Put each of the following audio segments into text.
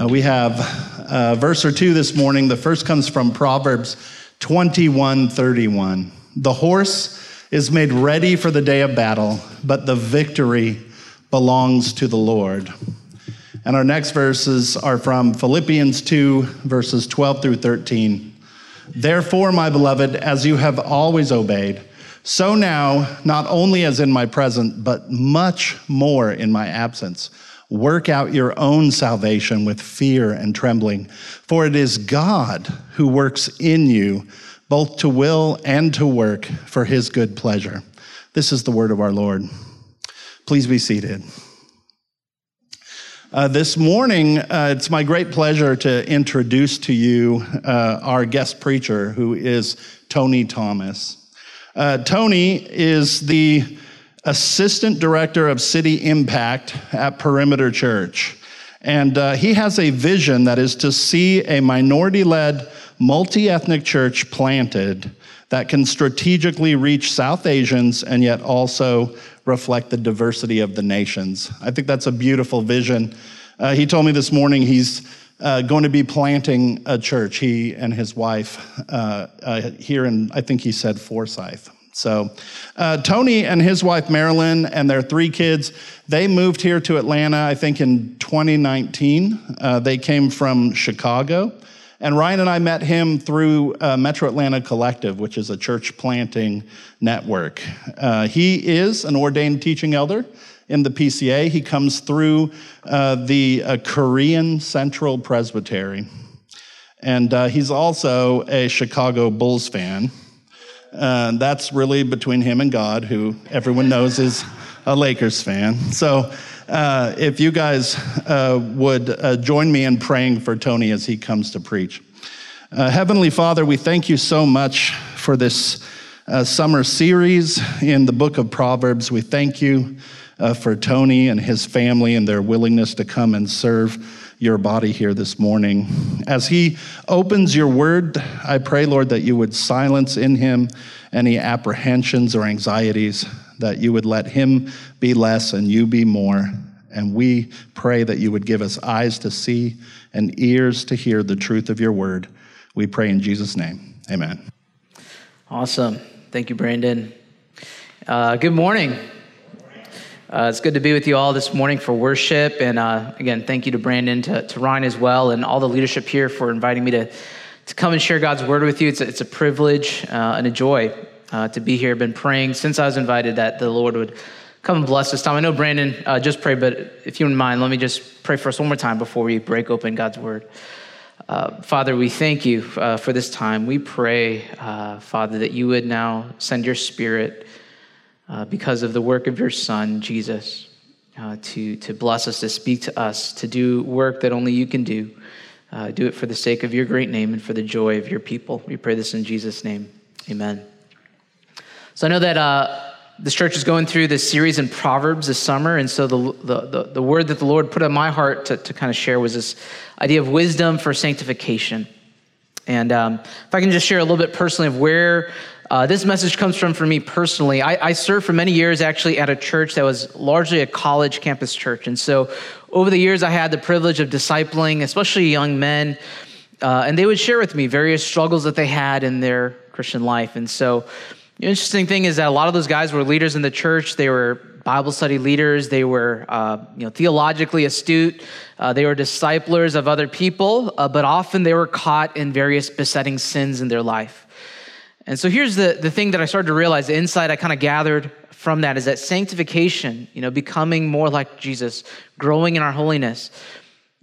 Uh, we have a verse or two this morning. The first comes from Proverbs 21 31. The horse is made ready for the day of battle, but the victory belongs to the Lord. And our next verses are from Philippians 2, verses 12 through 13. Therefore, my beloved, as you have always obeyed, so now, not only as in my presence, but much more in my absence, work out your own salvation with fear and trembling. For it is God who works in you both to will and to work for his good pleasure. This is the word of our Lord. Please be seated. Uh, this morning, uh, it's my great pleasure to introduce to you uh, our guest preacher, who is Tony Thomas. Uh, Tony is the assistant director of city impact at Perimeter Church. And uh, he has a vision that is to see a minority led, multi ethnic church planted that can strategically reach South Asians and yet also reflect the diversity of the nations. I think that's a beautiful vision. Uh, he told me this morning he's uh, going to be planting a church, he and his wife, uh, uh, here in, I think he said Forsyth. So, uh, Tony and his wife Marilyn and their three kids, they moved here to Atlanta, I think in 2019. Uh, they came from Chicago. And Ryan and I met him through uh, Metro Atlanta Collective, which is a church planting network. he is an ordained teaching elder in the PCA. He comes through uh, the uh, Korean Central Presbytery. And uh, he's also a Chicago Bulls fan. Uh, that's really between him and God, who everyone knows is a Lakers fan. So uh, if you guys uh, would join me in praying for Tony as he comes to preach. Heavenly Father, we thank you so much for this summer series in the book of Proverbs. We thank you uh, for Tony and his family and their willingness to come and serve your body here this morning. As he opens your word, I pray, Lord, that you would silence in him any apprehensions or anxieties, that you would let him be less and you be more. And we pray that you would give us eyes to see and ears to hear the truth of your word. We pray in Jesus' name. Amen. Awesome. Thank you, Brandon. Uh, good morning. Uh, it's good to be with you all this morning for worship. And uh, again, thank you to Brandon, to, to Ryan as well, and all the leadership here for inviting me to, to come and share God's word with you. It's a, it's a privilege uh, and a joy uh, to be here. I've been praying since I was invited that the Lord would come and bless this time. I know Brandon uh, just prayed, but if you wouldn't mind, let me just pray for us one more time before we break open God's word. Uh, Father, we thank you for this time. We pray, Father, that you would now send your spirit uh, because of the work of your Son, Jesus, uh, to, to bless us, to speak to us, to do work that only you can do. Uh, do it for the sake of your great name and for the joy of your people. We pray this in Jesus' name. Amen. So I know that uh, this church is going through this series in Proverbs this summer, and so the, the, the, the word that the Lord put on my heart to, to kind of share was this idea of wisdom for sanctification. And um, if I can just share a little bit personally of where uh, this message comes from for me personally. I, I, served for many years actually at a church that was largely a college campus church. And so over the years, I had the privilege of discipling, especially young men. Uh, and they would share with me various struggles that they had in their Christian life. And so the interesting thing is that a lot of those guys were leaders in the church. They were Bible study leaders. They were, uh, you know, theologically astute. Uh, they were disciplers of other people, uh, but often they were caught in various besetting sins in their life. And so here's the, the thing that I started to realize, the insight I kind of gathered from that is that sanctification, you know, becoming more like Jesus, growing in our holiness,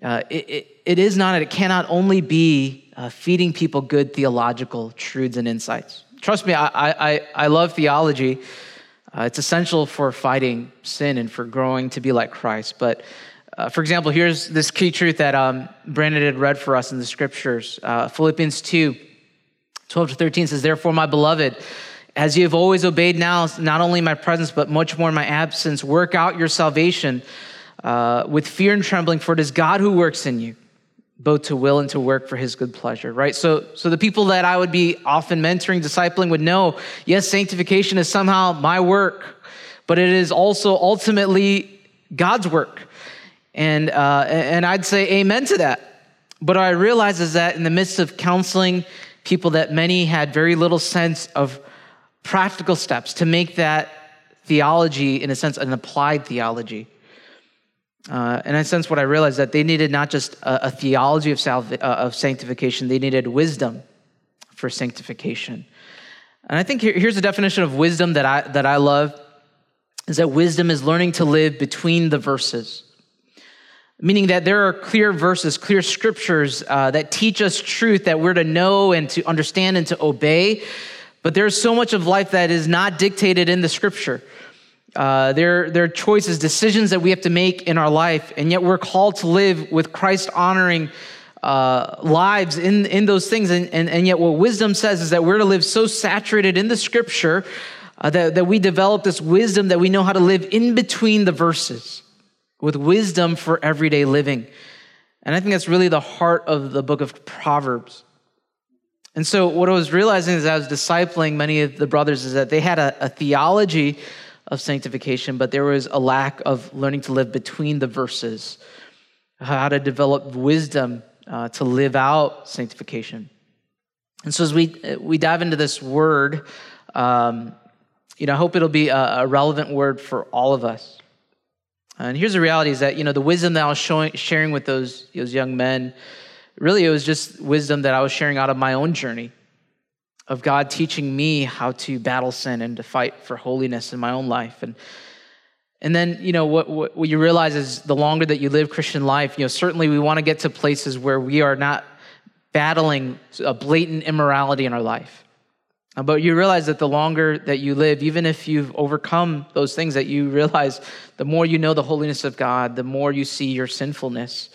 uh, it, it, it is not, it cannot only be uh, feeding people good theological truths and insights. Trust me, I, I, I love theology. Uh, it's essential for fighting sin and for growing to be like Christ. But uh, for example, here's this key truth that um, Brandon had read for us in the scriptures uh, Philippians 2 12 to 13 says, Therefore, my beloved, as you have always obeyed now, not only my presence, but much more in my absence, work out your salvation uh, with fear and trembling, for it is God who works in you, both to will and to work for his good pleasure, right? So, so the people that I would be often mentoring, discipling would know, yes, sanctification is somehow my work, but it is also ultimately God's work. And, uh, and I'd say amen to that. But I realize is that in the midst of counseling people that many had very little sense of practical steps to make that theology, in a sense, an applied theology. Uh, and in a sense, what I realized that they needed not just a, a theology of, uh, of sanctification, they needed wisdom for sanctification. And I think here, here's a definition of wisdom that I, that I love is that wisdom is learning to live between the verses. Meaning that there are clear verses, clear scriptures uh, that teach us truth that we're to know and to understand and to obey. But there's so much of life that is not dictated in the scripture. Uh, there, there are choices, decisions that we have to make in our life, and yet we're called to live with Christ honoring uh, lives in, in those things. And, and, and yet, what wisdom says is that we're to live so saturated in the scripture uh, that, that we develop this wisdom that we know how to live in between the verses with wisdom for everyday living. And I think that's really the heart of the book of Proverbs. And so, what I was realizing as I was discipling many of the brothers is that they had a, a theology of sanctification, but there was a lack of learning to live between the verses, how to develop wisdom uh, to live out sanctification. And so, as we, we dive into this word, um, you know, I hope it'll be a, a, relevant word for all of us. And here's the reality is that, you know, the wisdom that I was showing, sharing with those, those young men, really it was just wisdom that I was sharing out of my own journey of God teaching me how to battle sin and to fight for holiness in my own life. And and then, you know, what, what, what you realize is the longer that you live Christian life, you know, certainly we want to get to places where we are not battling a blatant immorality in our life. Uh, but you realize that the longer that you live, even if you've overcome those things, that you realize the more you know the holiness of God, the more you see your sinfulness.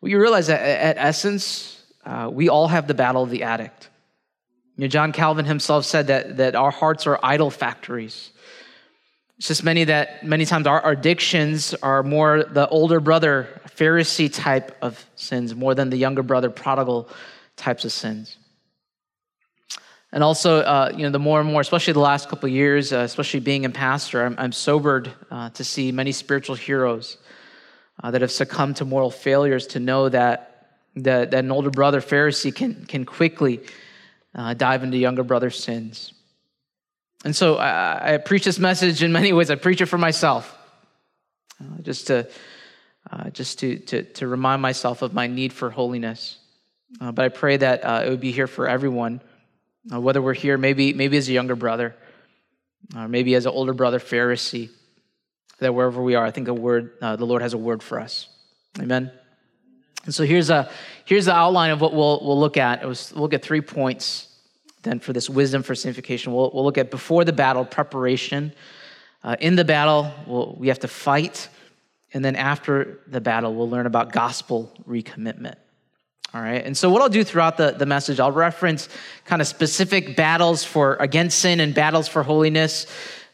Well, you realize that at essence, uh, we all have the battle of the addict. You know, John Calvin himself said that, that our hearts are idol factories. It's just many that many times our addictions are more the older brother Pharisee type of sins more than the younger brother prodigal types of sins. And also, uh, you know, the more and more, especially the last couple of years, uh, especially being a pastor, I'm, I'm sobered uh, to see many spiritual heroes uh, that have succumbed to moral failures to know that, that, that an older brother Pharisee can, can quickly uh, dive into younger brother's sins. And so I, I, preach this message in many ways. I preach it for myself, uh, just to just to, to to remind myself of my need for holiness. But I pray that it would be here for everyone, uh, whether we're here maybe maybe as a younger brother, or maybe as an older brother Pharisee. That wherever we are, I think a word the Lord has a word for us. Amen. And so here's a here's the outline of what we'll we'll look at. It Was, we'll at three points then for this wisdom for sanctification. We'll, we'll look at before the battle preparation. Uh, in the battle, we'll, we have to fight, and then after the battle, we'll learn about gospel recommitment. All right, and so what I'll do throughout the, the message, I'll reference kind of specific battles for against sin and battles for holiness.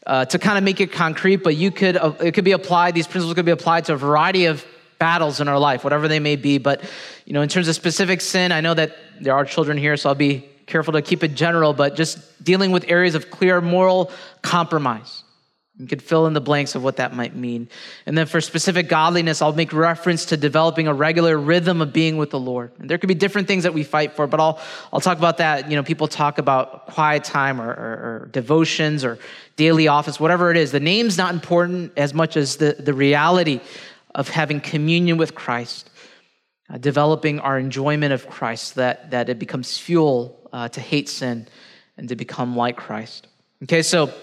Uh, to kind of make it concrete, but you could uh, it could be applied. These principles could be applied to a variety of battles in our life, whatever they may be. But, you know, in terms of specific sin, I know that there are children here, so I'll be careful to keep it general, but just dealing with areas of clear moral compromise. You could fill in the blanks of what that might mean. And then for specific godliness, I'll make reference to developing a regular rhythm of being with the Lord. And there could be different things that we fight for, but I'll, I'll talk about that. You know, people talk about quiet time or, or, or devotions or daily office, whatever it is. The name's not important as much as the, the reality of having communion with Christ, uh, developing our enjoyment of Christ, that, that it becomes fuel uh, to hate sin and to become like Christ. Okay, so,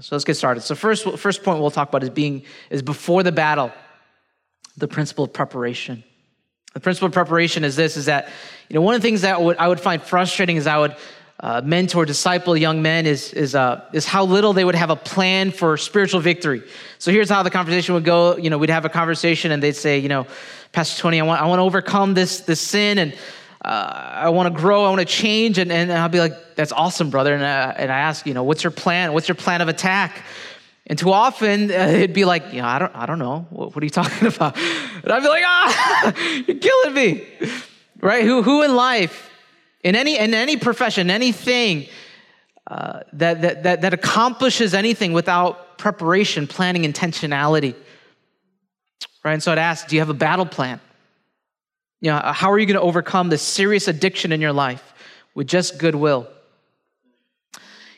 so let's get started. So first, first point we'll talk about is being is before the battle, the principle of preparation. The principle of preparation is this: is that you know one of the things that would, I would find frustrating is I would uh, mentor, disciple young men is, is, uh, is how little they would have a plan for spiritual victory. So here's how the conversation would go. You know, we'd have a conversation and they'd say, you know, Pastor Tony, I want, I want to overcome this, this sin and I want to grow, I want to change. And, and I'll be like, that's awesome, brother. And, uh, and I ask, you know, what's your plan? What's your plan of attack? And too often uh, it'd be like, you know, I don't, I don't know. What, what are you talking about? And I'd be like, ah, you're killing me. Right? Who, who in life in any, in any profession, anything uh, that, that, that, that accomplishes anything without preparation, planning, intentionality. Right? And so I'd ask, do you have a battle plan? You know, how are you going to overcome this serious addiction in your life with just goodwill?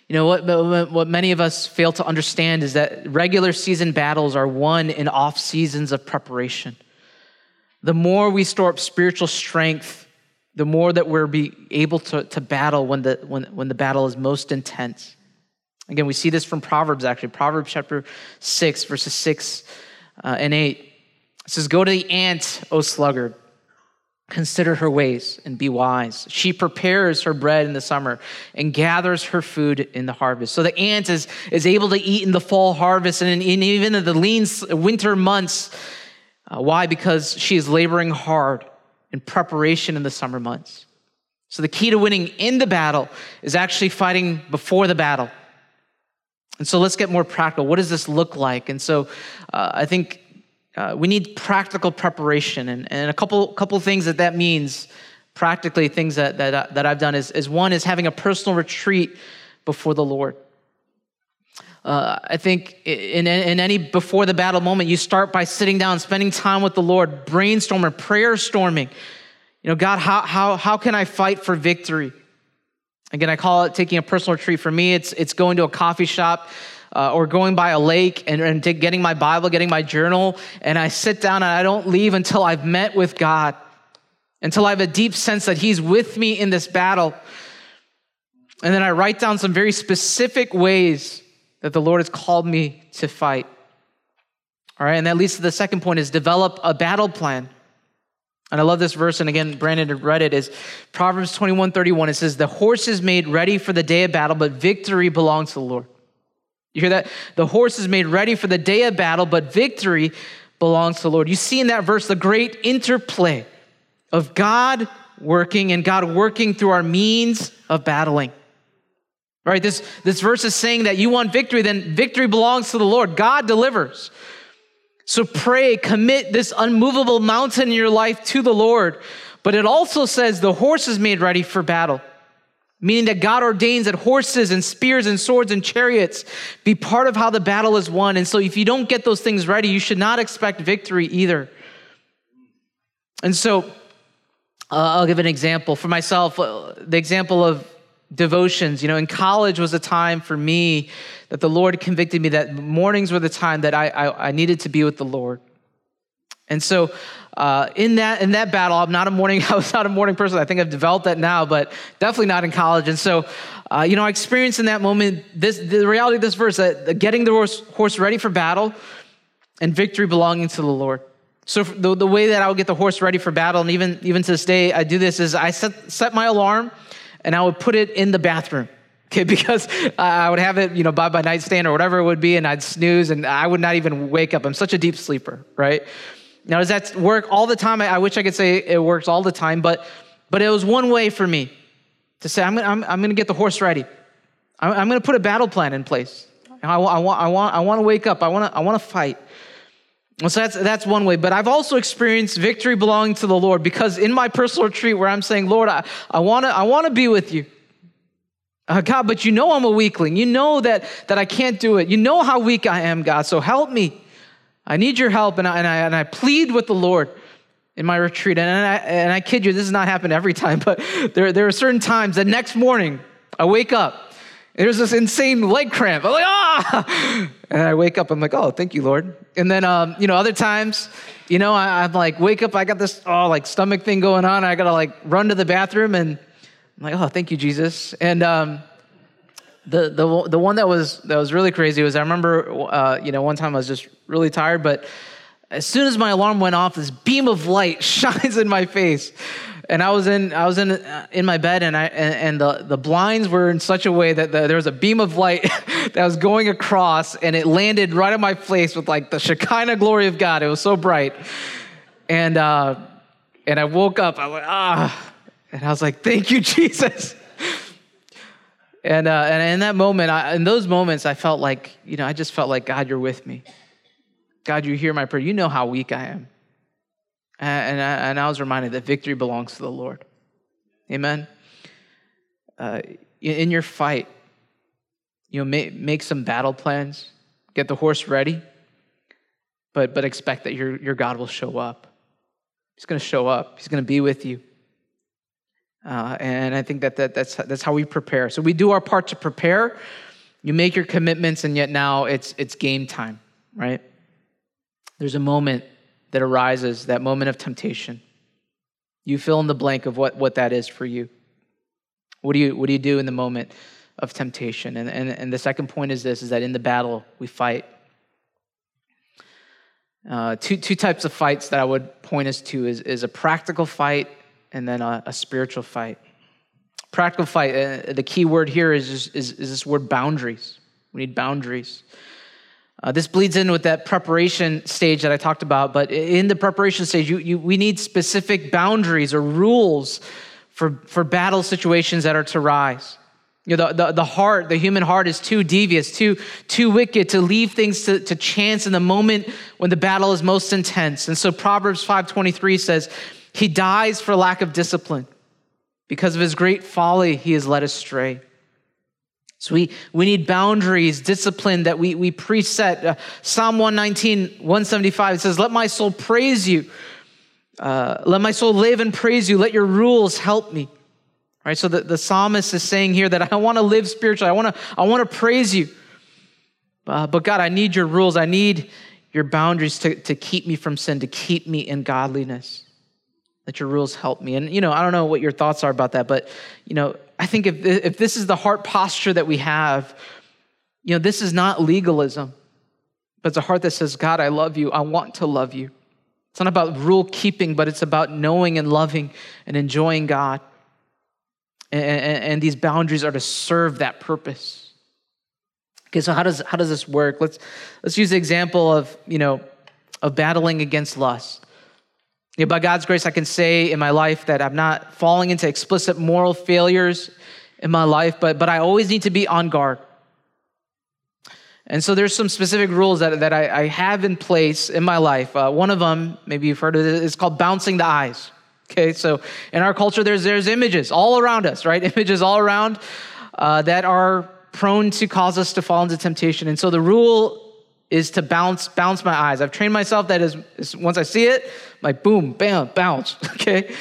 You know, what, what many of us fail to understand is that regular season battles are won in off seasons of preparation. The more we store up spiritual strength, the more that we're be able to, to battle when the, when, when the battle is most intense. Again, we see this from Proverbs, actually. Proverbs chapter 6, verses 6 uh, and 8. It says, Go to the ant, O sluggard Consider her ways and be wise. She prepares her bread in the summer and gathers her food in the harvest. So the ant is, is able to eat in the fall harvest and in, even in the lean winter months. Uh, why? Because she is laboring hard in preparation in the summer months. So the key to winning in the battle is actually fighting before the battle. And so let's get more practical. What does this look like? And so uh, I think uh, we need practical preparation. And, and a couple, couple things that that means, practically, things that, that, that I've done is, is one is having a personal retreat before the Lord. Uh, I think in, in any before the battle moment, you start by sitting down, spending time with the Lord, brainstorming, prayer storming. You know, God, how, how, how can I fight for victory? Again, I call it taking a personal retreat. For me, it's, it's going to a coffee shop uh, or going by a lake and, and getting my Bible, getting my journal, and I sit down and I don't leave until I've met with God, until I have a deep sense that He's with me in this battle. And then I write down some very specific ways that the Lord has called me to fight. All right, and that leads to the second point is develop a battle plan. And I love this verse, and again, Brandon read it, is Proverbs 21, 31. It says, The horse is made ready for the day of battle, but victory belongs to the Lord. You hear that? The horse is made ready for the day of battle, but victory belongs to the Lord. You see in that verse the great interplay of God working and God working through our means of battling. Right? This, this verse is saying that you want victory, then victory belongs to the Lord. God delivers. So pray, commit this unmovable mountain in your life to the Lord. But it also says the horse is made ready for battle meaning that God ordains that horses and spears and swords and chariots be part of how the battle is won. And so, if you don't get those things ready, you should not expect victory either. And so, uh, I'll give an example for myself. Uh, the example of devotions. You know, in college was a time for me that the Lord convicted me that mornings were the time that I, I, I needed to be with the Lord. And so, uh, in that in that battle, I'm not a morning. I was not a morning person. I think I've developed that now, but definitely not in college. And so, uh, you know, I experienced in that moment this the reality of this verse that getting the horse, horse ready for battle and victory belonging to the Lord. So the, the way that I would get the horse ready for battle, and even even to this day, I do this is I set set my alarm, and I would put it in the bathroom. Okay, because I would have it, you know, by my nightstand or whatever it would be, and I'd snooze, and I would not even wake up. I'm such a deep sleeper, right? Now, does that work all the time? I, wish I could say it works all the time, but, but it was one way for me to say, I'm, I'm, I'm going to get the horse ready. I'm, I'm going to put a battle plan in place. I, I, want, I, want, I want to wake up. I want to, I want to fight. So that's, that's one way. But I've also experienced victory belonging to the Lord because in my personal retreat where I'm saying, Lord, I, I want to I wanna be with you. Uh, God, but you know I'm a weakling. You know that, that I can't do it. You know how weak I am, God, so help me. I need your help. And I, and I, and I plead with the Lord in my retreat. And I, and I kid you, this has not happened every time, but there, there are certain times the next morning I wake up there's this insane leg cramp. I'm like, ah! And I wake up, I'm like, oh, thank you, Lord. And then, um, you know, other times, you know, I, am like, wake up, I got this, oh, like stomach thing going on. I got to like run to the bathroom and I'm like, oh, thank you, Jesus. And, um, the, the, the one that was, that was really crazy was I remember, uh, you know, one time I was just really tired, but as soon as my alarm went off, this beam of light shines in my face. And I was in, I was in, uh, in my bed and I, and, and the, the blinds were in such a way that the, there was a beam of light that was going across and it landed right on my face with like the Shekinah glory of God. It was so bright. And, uh, and I woke up, I was like, ah, and I was like, thank you, Jesus. And, uh, and in that moment, I, in those moments, I felt like, you know, I just felt like, God, you're with me. God, you hear my prayer. You know how weak I am. And, I, and I was reminded that victory belongs to the Lord. Amen. Uh, in your fight, you know, make, make some battle plans, get the horse ready. but, but expect that your, your God will show up. He's going to show up, He's going to be with you. Uh, and I think that, that that's, that's how we prepare. So we do our part to prepare. You make your commitments, and yet now it's, it's game time, right? There's a moment that arises, that moment of temptation. You fill in the blank of what, what that is for you. What do you, what do you do in the moment of temptation? And, and, and the second point is this, is that in the battle, we fight. Uh, two, two types of fights that I would point us to is, is a practical fight and then a, a spiritual fight. Practical fight, uh, the key word here is, is, is, this word boundaries. We need boundaries. Uh, this bleeds in with that preparation stage that I talked about, but in the preparation stage, you, you, we need specific boundaries or rules for, for battle situations that are to rise. You know, the, the, the, heart, the human heart is too devious, too, too wicked to leave things to, to chance in the moment when the battle is most intense. And so Proverbs 5.23 says, he dies for lack of discipline. Because of his great folly, he is led astray. So we, we need boundaries, discipline that we, we preset. Uh, Psalm 119, 175, it says, Let my soul praise you. Uh, let my soul live and praise you. Let your rules help me. Right? So the, the psalmist is saying here that I want to live spiritually. I want to, I want to praise you. Uh, but God, I need your rules. I need your boundaries to, to keep me from sin, to keep me in godliness. Let your rules help me. And, you know, I don't know what your thoughts are about that, but, you know, I think if, if this is the heart posture that we have, you know, this is not legalism, but it's a heart that says, God, I love you. I want to love you. It's not about rule keeping, but it's about knowing and loving and enjoying God. And, and, and, these boundaries are to serve that purpose. Okay, so how does, how does this work? Let's, let's use the example of, you know, of battling against lust. Know, by God's grace, I can say in my life that I'm not falling into explicit moral failures in my life, but, but I always need to be on guard. And so there's some specific rules that, that I, I have in place in my life. Uh, one of them, maybe you've heard of it, is called bouncing the eyes. Okay, so in our culture, there's, there's images all around us, right? Images all around uh, that are prone to cause us to fall into temptation. And so the rule is to bounce bounce my eyes. I've trained myself that is, is once I see it, like boom, bam, bounce. Okay.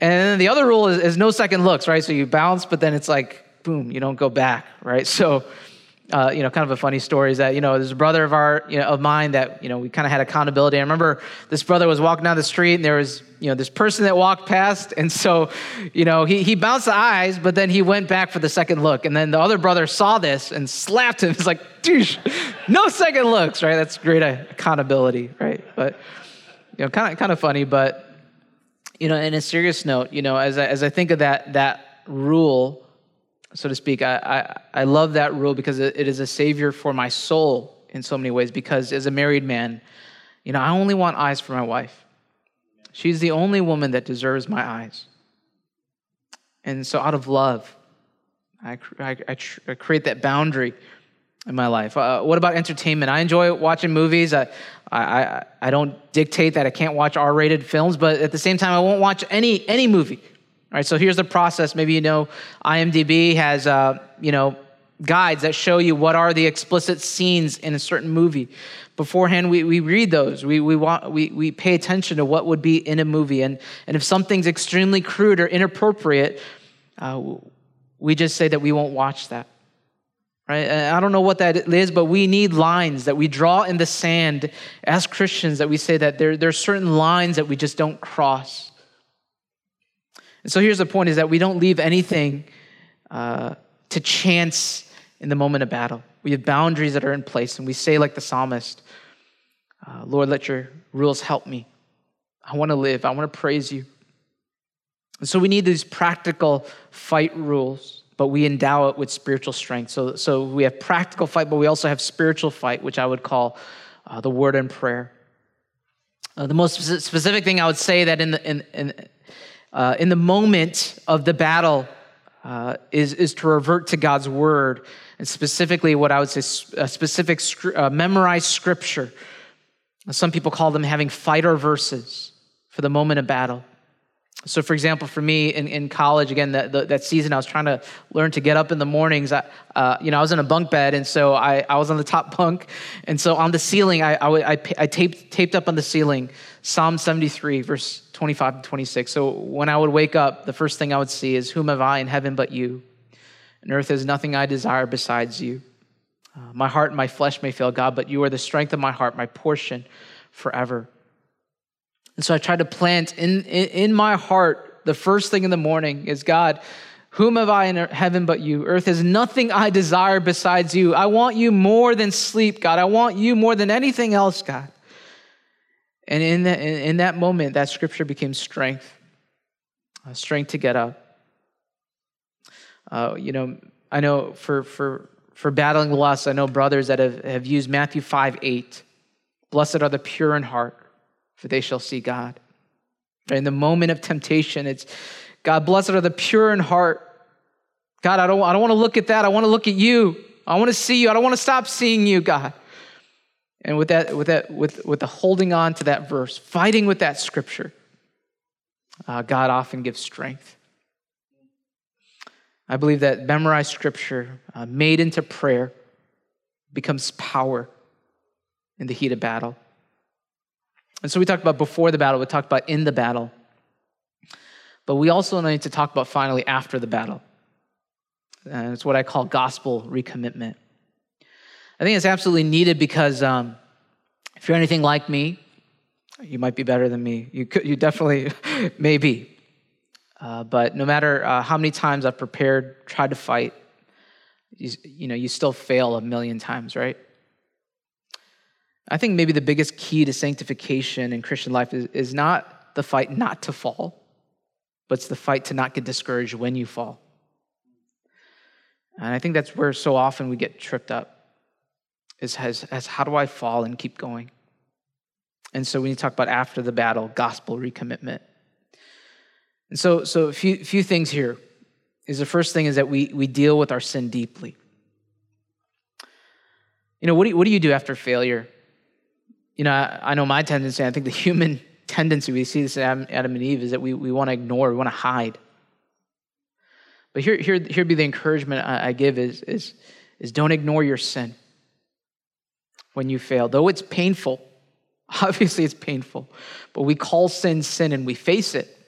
And then the other rule is, is, no second looks, right? So you bounce, but then it's like boom, you don't go back, right? So uh, you know, kind of a funny story is that, you know, there's a brother of our, you know, of mine that, you know, we kind of had accountability. I remember this brother was walking down the street and there was, you know, this person that walked past. And so, you know, he, he bounced the eyes, but then he went back for the second look. And then the other brother saw this and slapped him. It's like, douche, no second looks, right? That's great accountability, right? But, you know, kind of, kind of funny, but, you know, in a serious note, you know, as I, as I think of that, that rule, so to speak. I, I, I love that rule because it, is a savior for my soul in so many ways. Because as a married man, you know, I only want eyes for my wife. She's the only woman that deserves my eyes. And so, out of love, I, I, I create that boundary in my life. Uh, what about entertainment? I enjoy watching movies. I, I, I don't dictate that I can't watch R rated films, but at the same time, I won't watch any, any movie all right, so here's the process. Maybe you know IMDb has, uh, you know, guides that show you what are the explicit scenes in a certain movie. Beforehand, we, we read those. We, we, want, we, we pay attention to what would be in a movie. And, and if something's extremely crude or inappropriate, uh, we just say that we won't watch that. Right? I don't know what that is, but we need lines that we draw in the sand as Christians that we say that there, there are certain lines that we just don't cross. And so here's the point is that we don't leave anything uh, to chance in the moment of battle. We have boundaries that are in place, and we say, like the psalmist, uh, Lord, let your rules help me. I want to live, I want to praise you. And so we need these practical fight rules, but we endow it with spiritual strength. So, so we have practical fight, but we also have spiritual fight, which I would call uh, the word and prayer. Uh, the most specific thing I would say that in the, in, in, uh, in the moment of the battle uh, is, is to revert to God's word, and specifically what I would say, a specific uh, memorized scripture. Some people call them having fighter verses for the moment of battle. So, for example, for me in, in college, again, that, that season, I was trying to learn to get up in the mornings. I, uh, you know, I was in a bunk bed, and so I, I was on the top bunk. And so on the ceiling, I, I, I, I taped, taped up on the ceiling Psalm 73, verse 25 and 26. So when I would wake up, the first thing I would see is, Whom have I in heaven but you? And earth has nothing I desire besides you. Uh, my heart and my flesh may fail, God, but you are the strength of my heart, my portion forever. And so I tried to plant in, in, in, my heart the first thing in the morning is God, whom have I in heaven but you? Earth is nothing I desire besides you. I want you more than sleep, God. I want you more than anything else, God. And in that, in that moment, that scripture became strength, uh, strength to get up. Uh, you know, I know for, for, for battling lust, I know brothers that have, have used Matthew 5 8. Blessed are the pure in heart for they shall see God. In the moment of temptation, it's God, blessed are the pure in heart. God, I don't, I don't want to look at that. I want to look at you. I want to see you. I don't want to stop seeing you, God. And with that, with that, with, with the holding on to that verse, fighting with that scripture, uh, God often gives strength. I believe that memorized scripture, uh, made into prayer, becomes power in the heat of battle. And so we talked about before the battle, we talked about in the battle. But we also need to talk about finally after the battle. And it's what I call gospel recommitment. I think it's absolutely needed because um, if you're anything like me, you might be better than me. You, could, you definitely may be. Uh, but no matter uh, how many times I've prepared, tried to fight, you, you know, you still fail a million times, right? I think maybe the biggest key to sanctification in Christian life is, is not the fight not to fall, but it's the fight to not get discouraged when you fall. And I think that's where so often we get tripped up is as, as how do I fall and keep going? And so when you talk about after the battle, gospel recommitment. And so, so a few, few things here is the first thing is that we, we deal with our sin deeply. You know, what do you, what do you do after failure? you know, I, I know my tendency, I think the human tendency, we see this in Adam, Adam and Eve, is that we, we want to ignore, we want to hide. But here, here, here be the encouragement I, I give is, is, is don't ignore your sin when you fail. Though it's painful, obviously it's painful, but we call sin sin and we face it.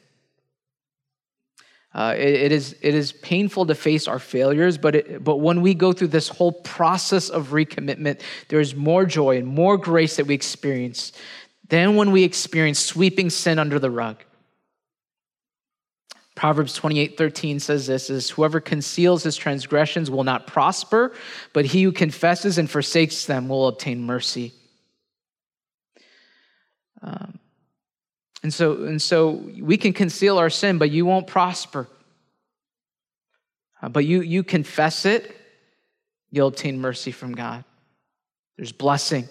Uh, it, it, is, it is painful to face our failures, but, it, but when we go through this whole process of recommitment, there's more joy and more grace that we experience than when we experience sweeping sin under the rug. Proverbs 28 13 says this is whoever conceals his transgressions will not prosper, but he who confesses and forsakes them will obtain mercy. Um, and so, and so we can conceal our sin, but you won't prosper. Uh, but you, you confess it, you'll obtain mercy from God. There's blessing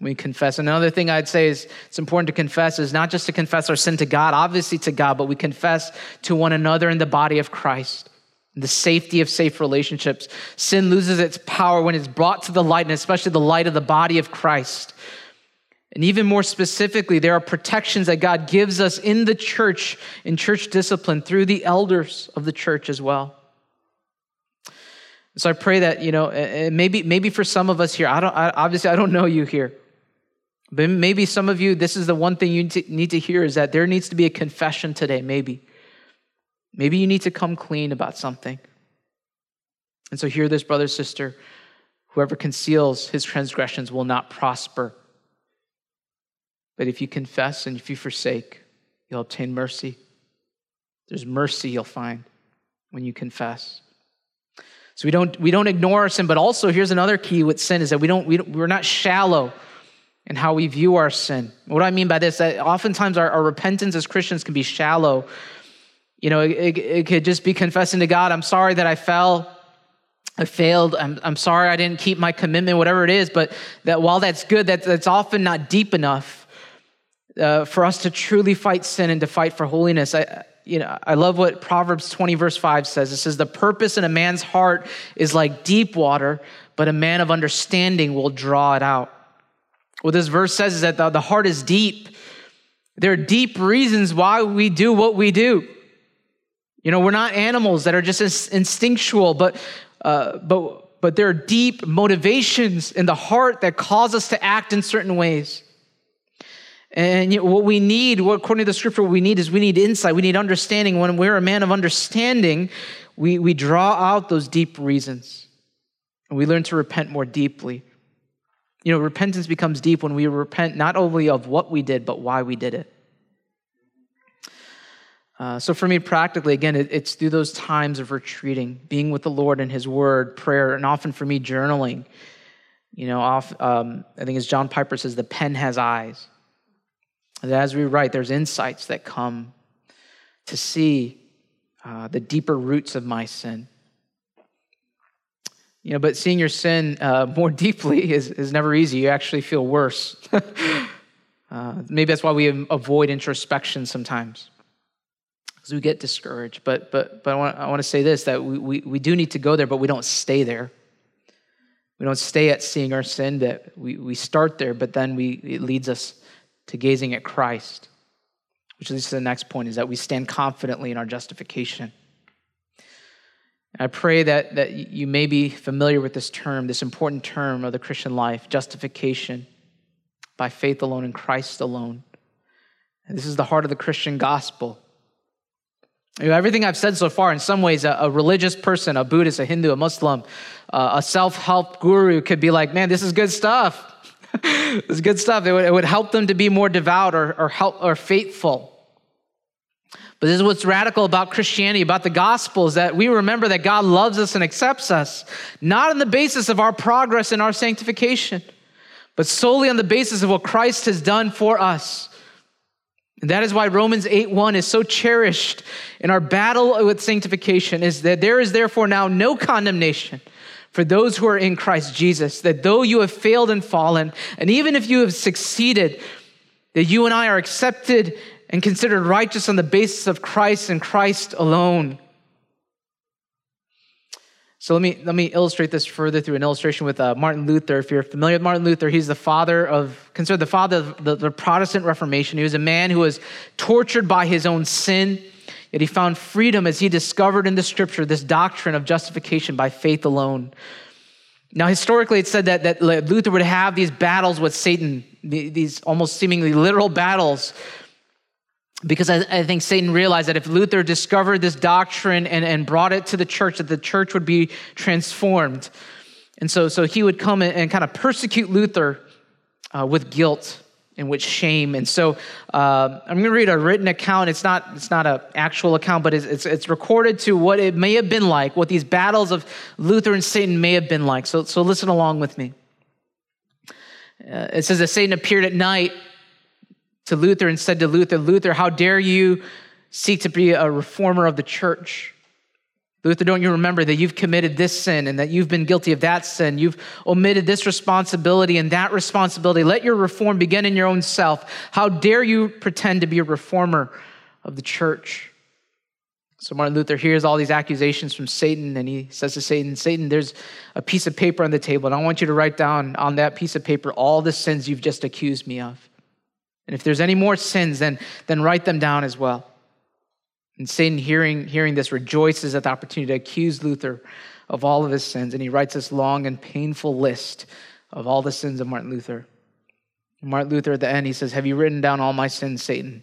we confess. Another thing I'd say is it's important to confess is not just to confess our sin to God, obviously to God, but we confess to one another in the body of Christ. The safety of safe relationships. Sin loses its power when it's brought to the light, and especially the light of the body of Christ. And even more specifically, there are protections that God gives us in the church, in church discipline, through the elders of the church as well. So I pray that, you know, maybe, maybe for some of us here, I don't, I, obviously, I don't know you here. But maybe some of you, this is the one thing you need to hear is that there needs to be a confession today, maybe. Maybe you need to come clean about something. And so, hear this, brother, sister. Whoever conceals his transgressions will not prosper. But if you confess and if you forsake, you'll obtain mercy. There's mercy you'll find when you confess. So we don't, we don't ignore our sin, but also here's another key with sin is that we don't, we don't we're not shallow in how we view our sin. What do I mean by this? That oftentimes our, our repentance as Christians can be shallow. You know, it, it, it could just be confessing to God, I'm sorry that I fell. I failed. I'm, I'm sorry I didn't keep my commitment, whatever it is. But that while that's good, that, that's often not deep enough uh, for us to truly fight sin and to fight for holiness. I, you know, I love what Proverbs 20, verse 5 says. It says, The purpose in a man's heart is like deep water, but a man of understanding will draw it out. What this verse says is that the, the heart is deep. There are deep reasons why we do what we do. You know, we're not animals that are just instinctual, but, uh, but, but there are deep motivations in the heart that cause us to act in certain ways. And you know, what we need, what, according to the scripture, what we need is we need insight, we need understanding. When we're a man of understanding, we, we draw out those deep reasons and we learn to repent more deeply. You know, repentance becomes deep when we repent not only of what we did, but why we did it. Uh, so for me, practically, again, it, it's through those times of retreating, being with the Lord and His Word, prayer, and often for me, journaling. You know, off, um, I think as John Piper says, the pen has eyes. And as we write, there's insights that come to see uh, the deeper roots of my sin. You know, but seeing your sin uh, more deeply is, is never easy. You actually feel worse. uh, maybe that's why we avoid introspection sometimes, because we get discouraged. But, but, but I, want, I want to say this that we, we, we do need to go there, but we don't stay there. We don't stay at seeing our sin, that we, we start there, but then we, it leads us to gazing at Christ, which leads to the next point is that we stand confidently in our justification. I pray that, that you may be familiar with this term, this important term of the Christian life justification by faith alone in Christ alone. This is the heart of the Christian gospel. You know, everything I've said so far, in some ways, a, a religious person, a Buddhist, a Hindu, a Muslim, uh, a self help guru could be like, man, this is good stuff. this is good stuff. It would, it would help them to be more devout or, or, help, or faithful. But this is what's radical about Christianity, about the gospel, is that we remember that God loves us and accepts us, not on the basis of our progress in our sanctification, but solely on the basis of what Christ has done for us. And that is why Romans 8 1 is so cherished in our battle with sanctification, is that there is therefore now no condemnation for those who are in Christ Jesus, that though you have failed and fallen, and even if you have succeeded, that you and I are accepted and considered righteous on the basis of Christ and Christ alone. So let me, let me illustrate this further through an illustration with uh, Martin Luther. If you're familiar with Martin Luther, he's the father of, considered the father of the, the Protestant Reformation. He was a man who was tortured by his own sin, yet he found freedom as he discovered in the scripture this doctrine of justification by faith alone. Now, historically, it's said that, that Luther would have these battles with Satan, these almost seemingly literal battles because I, I, think Satan realized that if Luther discovered this doctrine and, and brought it to the church, that the church would be transformed. And so, so he would come and, and kind of persecute Luther uh, with guilt and with shame. And so uh, I'm going to read a written account. It's not, it's not an actual account, but it's, it's, it's, recorded to what it may have been like, what these battles of Luther and Satan may have been like. So, so listen along with me. Uh, it says that Satan appeared at night to Luther and said to Luther, Luther, how dare you seek to be a reformer of the church? Luther, don't you remember that you've committed this sin and that you've been guilty of that sin? You've omitted this responsibility and that responsibility. Let your reform begin in your own self. How dare you pretend to be a reformer of the church? So Martin Luther hears all these accusations from Satan and he says to Satan, Satan, there's a piece of paper on the table and I want you to write down on that piece of paper all the sins you've just accused me of. And if there's any more sins, then, then write them down as well. And Satan, hearing, hearing this, rejoices at the opportunity to accuse Luther of all of his sins. And he writes this long and painful list of all the sins of Martin Luther. And Martin Luther, at the end, he says, Have you written down all my sins, Satan?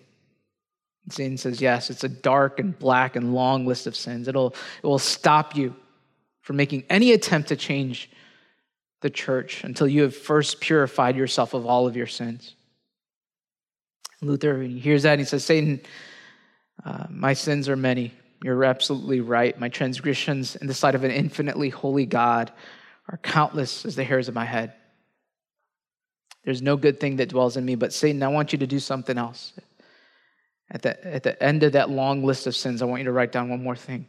And Satan says, Yes, it's a dark and black and long list of sins. It'll, it will stop you from making any attempt to change the church until you have first purified yourself of all of your sins. Luther he hears that and he says, Satan, uh, my sins are many. You're absolutely right. My transgressions in the sight of an infinitely holy God are countless as the hairs of my head. There's no good thing that dwells in me, but Satan, I want you to do something else. At the, at the end of that long list of sins, I want you to write down one more thing.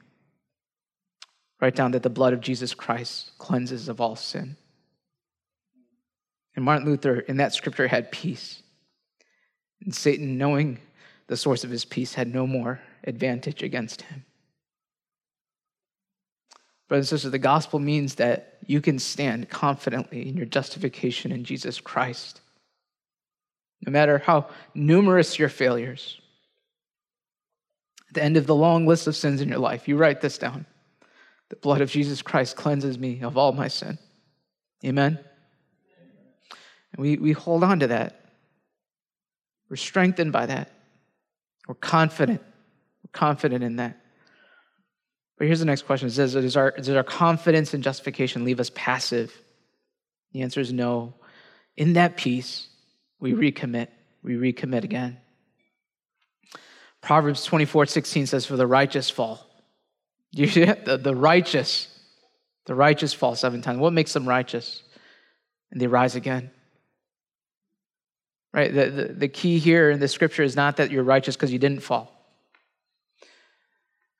Write down that the blood of Jesus Christ cleanses of all sin. And Martin Luther, in that scripture, had peace. And Satan, knowing the source of his peace, had no more advantage against him. Brothers and sisters, the gospel means that you can stand confidently in your justification in Jesus Christ. no matter how numerous your failures. At the end of the long list of sins in your life, you write this down. The blood of Jesus Christ cleanses me of all my sin. Amen? And we, we hold on to that. We're strengthened by that. We're confident. We're confident in that. But here's the next question It says, does our, does our confidence in justification leave us passive? The answer is no. In that peace, we recommit. We recommit again. Proverbs 24, 16 says, For the righteous fall. You see the, the righteous, the righteous fall seven times. What makes them righteous? And they rise again. Right? The, the, the key here in the scripture is not that you're righteous because you didn't fall,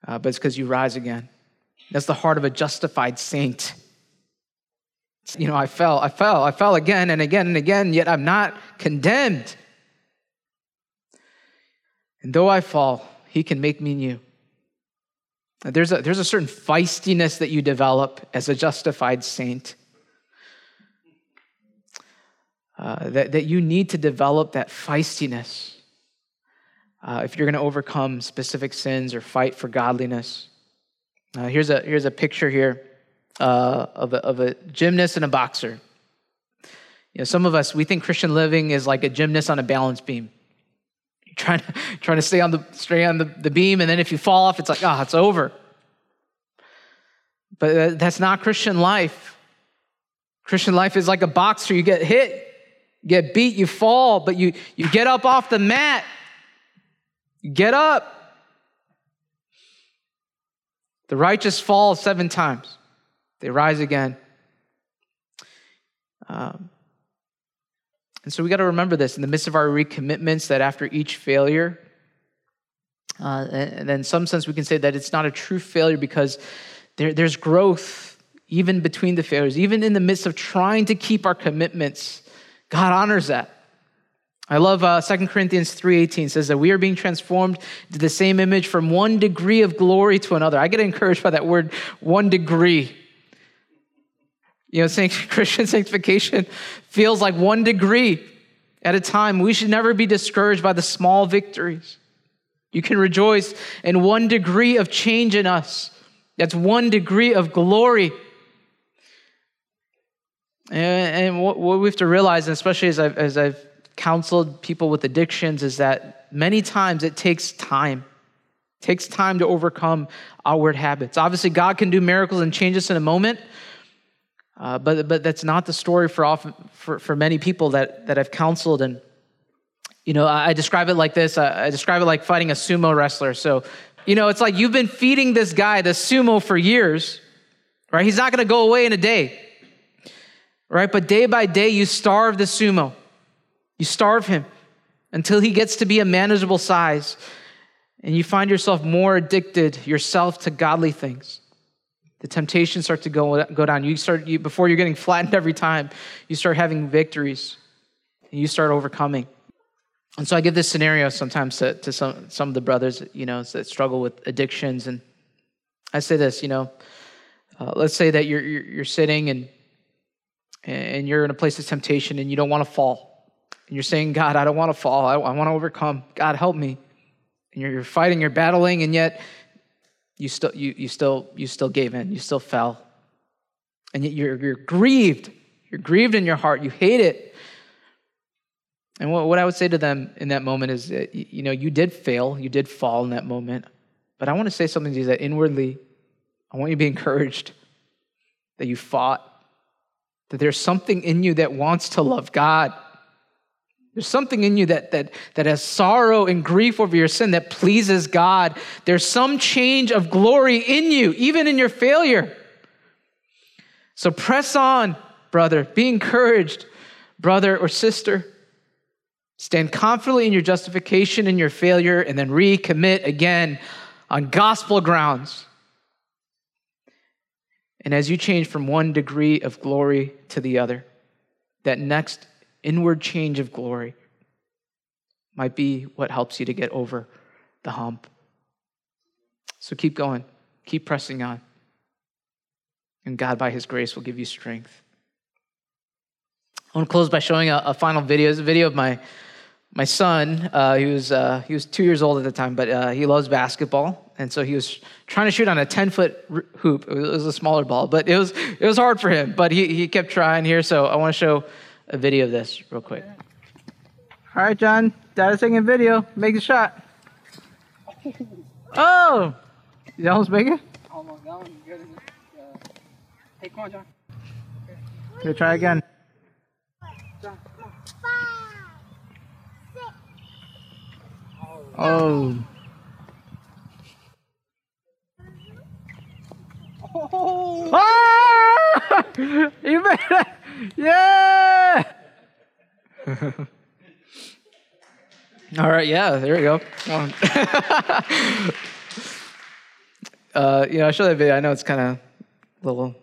uh, but it's because you rise again. That's the heart of a justified saint. You know, I fell, I fell, I fell again and again and again, yet I'm not condemned. And though I fall, he can make me new. There's a, there's a certain feistiness that you develop as a justified saint. Uh, that, that you need to develop that feistiness uh, if you're going to overcome specific sins or fight for godliness. Uh, here's, a, here's a picture here uh, of, a, of a gymnast and a boxer. You know, some of us, we think Christian living is like a gymnast on a balance beam. You're trying to, trying to stay on, the, stay on the, the beam, and then if you fall off, it's like, ah, oh, it's over. But that's not Christian life. Christian life is like a boxer. You get hit, get beat, you fall, but you, you get up off the mat. Get up. The righteous fall seven times. They rise again. Um, and so we got to remember this in the midst of our recommitments that after each failure, uh, and in some sense, we can say that it's not a true failure because there, there's growth even between the failures, even in the midst of trying to keep our commitments. God honors that. I love uh, 2 Corinthians 3.18 says that we are being transformed to the same image from one degree of glory to another. I get encouraged by that word, one degree. You know, Christian sanctification feels like one degree at a time. We should never be discouraged by the small victories. You can rejoice in one degree of change in us. That's one degree of glory. And, what, we have to realize, especially as I've, as I've counseled people with addictions, is that many times it takes time. Takes time to overcome outward habits. Obviously, God can do miracles and change us in a moment, uh, but, but that's not the story for, often, for, for many people that, that I've counseled. And, you know, I, I describe it like this I, I describe it like fighting a sumo wrestler. So, you know, it's like you've been feeding this guy, the sumo, for years, right? He's not going to go away in a day, right? But day by day, you starve the sumo. You starve him until he gets to be a manageable size. And you find yourself more addicted yourself to godly things the temptations start to go, go down. You start, you, before you're getting flattened every time, you start having victories and you start overcoming. And so I give this scenario sometimes to, to some, some of the brothers, you know, that struggle with addictions. And I say this, you know, uh, let's say that you're, you're, you're sitting and, and you're in a place of temptation and you don't want to fall. And you're saying, God, I don't want to fall. I, want to overcome. God, help me. And you're, you're fighting, you're battling, and yet you still, you, you still, you still gave in, you still fell. And yet you're, you're grieved. You're grieved in your heart. You hate it. And what, what I would say to them in that moment is, that, you know, you did fail, you did fall in that moment. But I want to say something to you that inwardly, I want you to be encouraged that you fought, that there's something in you that wants to love God there's something in you that, that, that has sorrow and grief over your sin that pleases God. There's some change of glory in you, even in your failure. So press on, brother. Be encouraged, brother or sister. Stand confidently in your justification and your failure, and then recommit again on gospel grounds. And as you change from one degree of glory to the other, that next inward change of glory might be what helps you to get over the hump. So keep going, keep pressing on. And God, by His grace, will give you strength. I want to close by showing a, a final video. It's a video of my, my son, uh, he was uh, he was two years old at the time, but uh, he loves basketball, and so he was trying to shoot on a ten foot hoop. It was a smaller ball, but it was it was hard for him. But he he kept trying here. So I want to show a video of this real quick. All right, John, Dad's taking a video. Make the shot. Oh, you almost make it. Almost. That one good. Uh, hey, come on, John. Okay. Here, try again. John, come on. Oh. Oh, Ah! you made it! Yeah! All right, yeah, there we go. Um, uh, you know, I show that video. I know it's kind of a little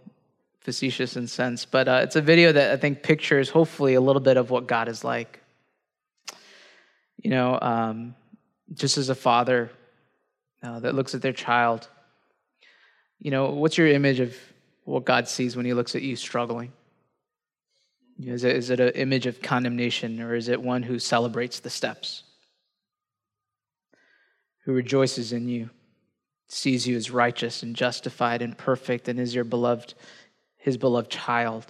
facetious in sense, but uh, it's a video that I think pictures hopefully a little bit of what God is like. You know, um, just as a father uh, that looks at their child, you know, what's your image of what God sees when He looks at you struggling? Is it, is it an image of condemnation or is it one who celebrates the steps? Who rejoices in you, sees you as righteous and justified and perfect, and is your beloved, his beloved child?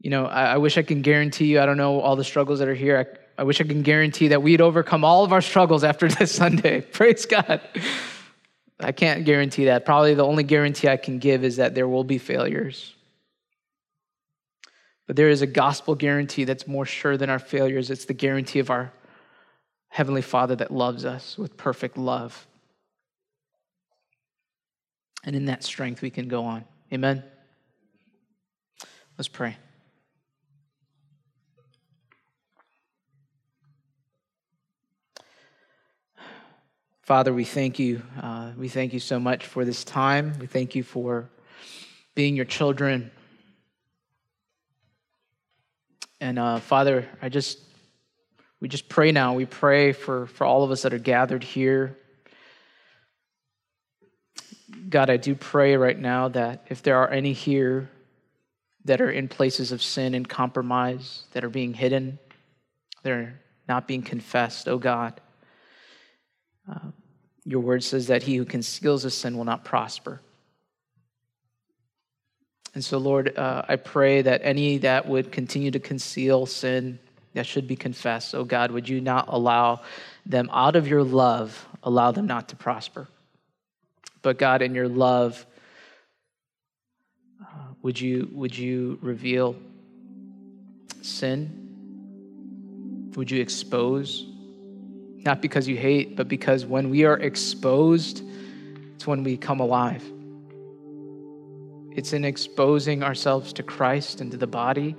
You know, I, I wish I can guarantee you, I don't know all the struggles that are here. I, I wish I can guarantee that we'd overcome all of our struggles after this Sunday. Praise God. I can't guarantee that. Probably the only guarantee I can give is that there will be failures. But there is a gospel guarantee that's more sure than our failures. It's the guarantee of our Heavenly Father that loves us with perfect love. And in that strength, we can go on. Amen. Let's pray. Father, we thank you. Uh, we thank you so much for this time. We thank you for being your children. And uh, Father, I just we just pray now. We pray for, for all of us that are gathered here. God, I do pray right now that if there are any here that are in places of sin and compromise, that are being hidden, they're not being confessed, oh God, your word says that he who conceals a sin will not prosper. And so, Lord, uh, I pray that any that would continue to conceal sin that should be confessed, oh God, would you not allow them out of your love, allow them not to prosper? But God, in your love, uh, would you would you reveal sin? Would you expose? Not because you hate, but because when we are exposed, it's when we come alive. It's in exposing ourselves to Christ and to the body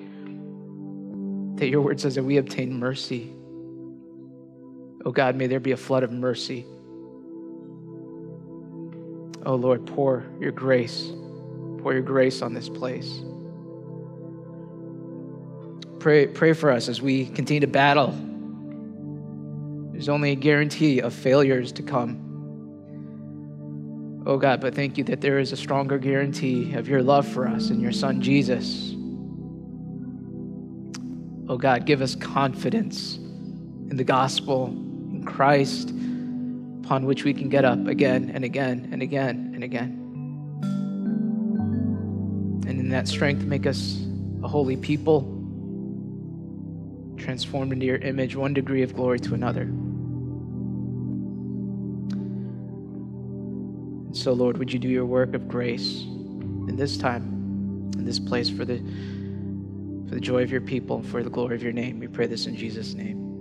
that your word says that we obtain mercy. Oh God, may there be a flood of mercy. Oh Lord, pour your grace, pour your grace on this place. Pray, pray for us as we continue to battle. There's only a guarantee of failures to come. Oh God, but thank you that there is a stronger guarantee of your love for us in your Son Jesus. Oh God, give us confidence in the gospel, in Christ, upon which we can get up again and again and again and again. And in that strength, make us a holy people, transformed into your image, one degree of glory to another. So, Lord, would you do your work of grace in this time, in this place, for the for the joy of your people, and for the glory of your name. We pray this in Jesus' name.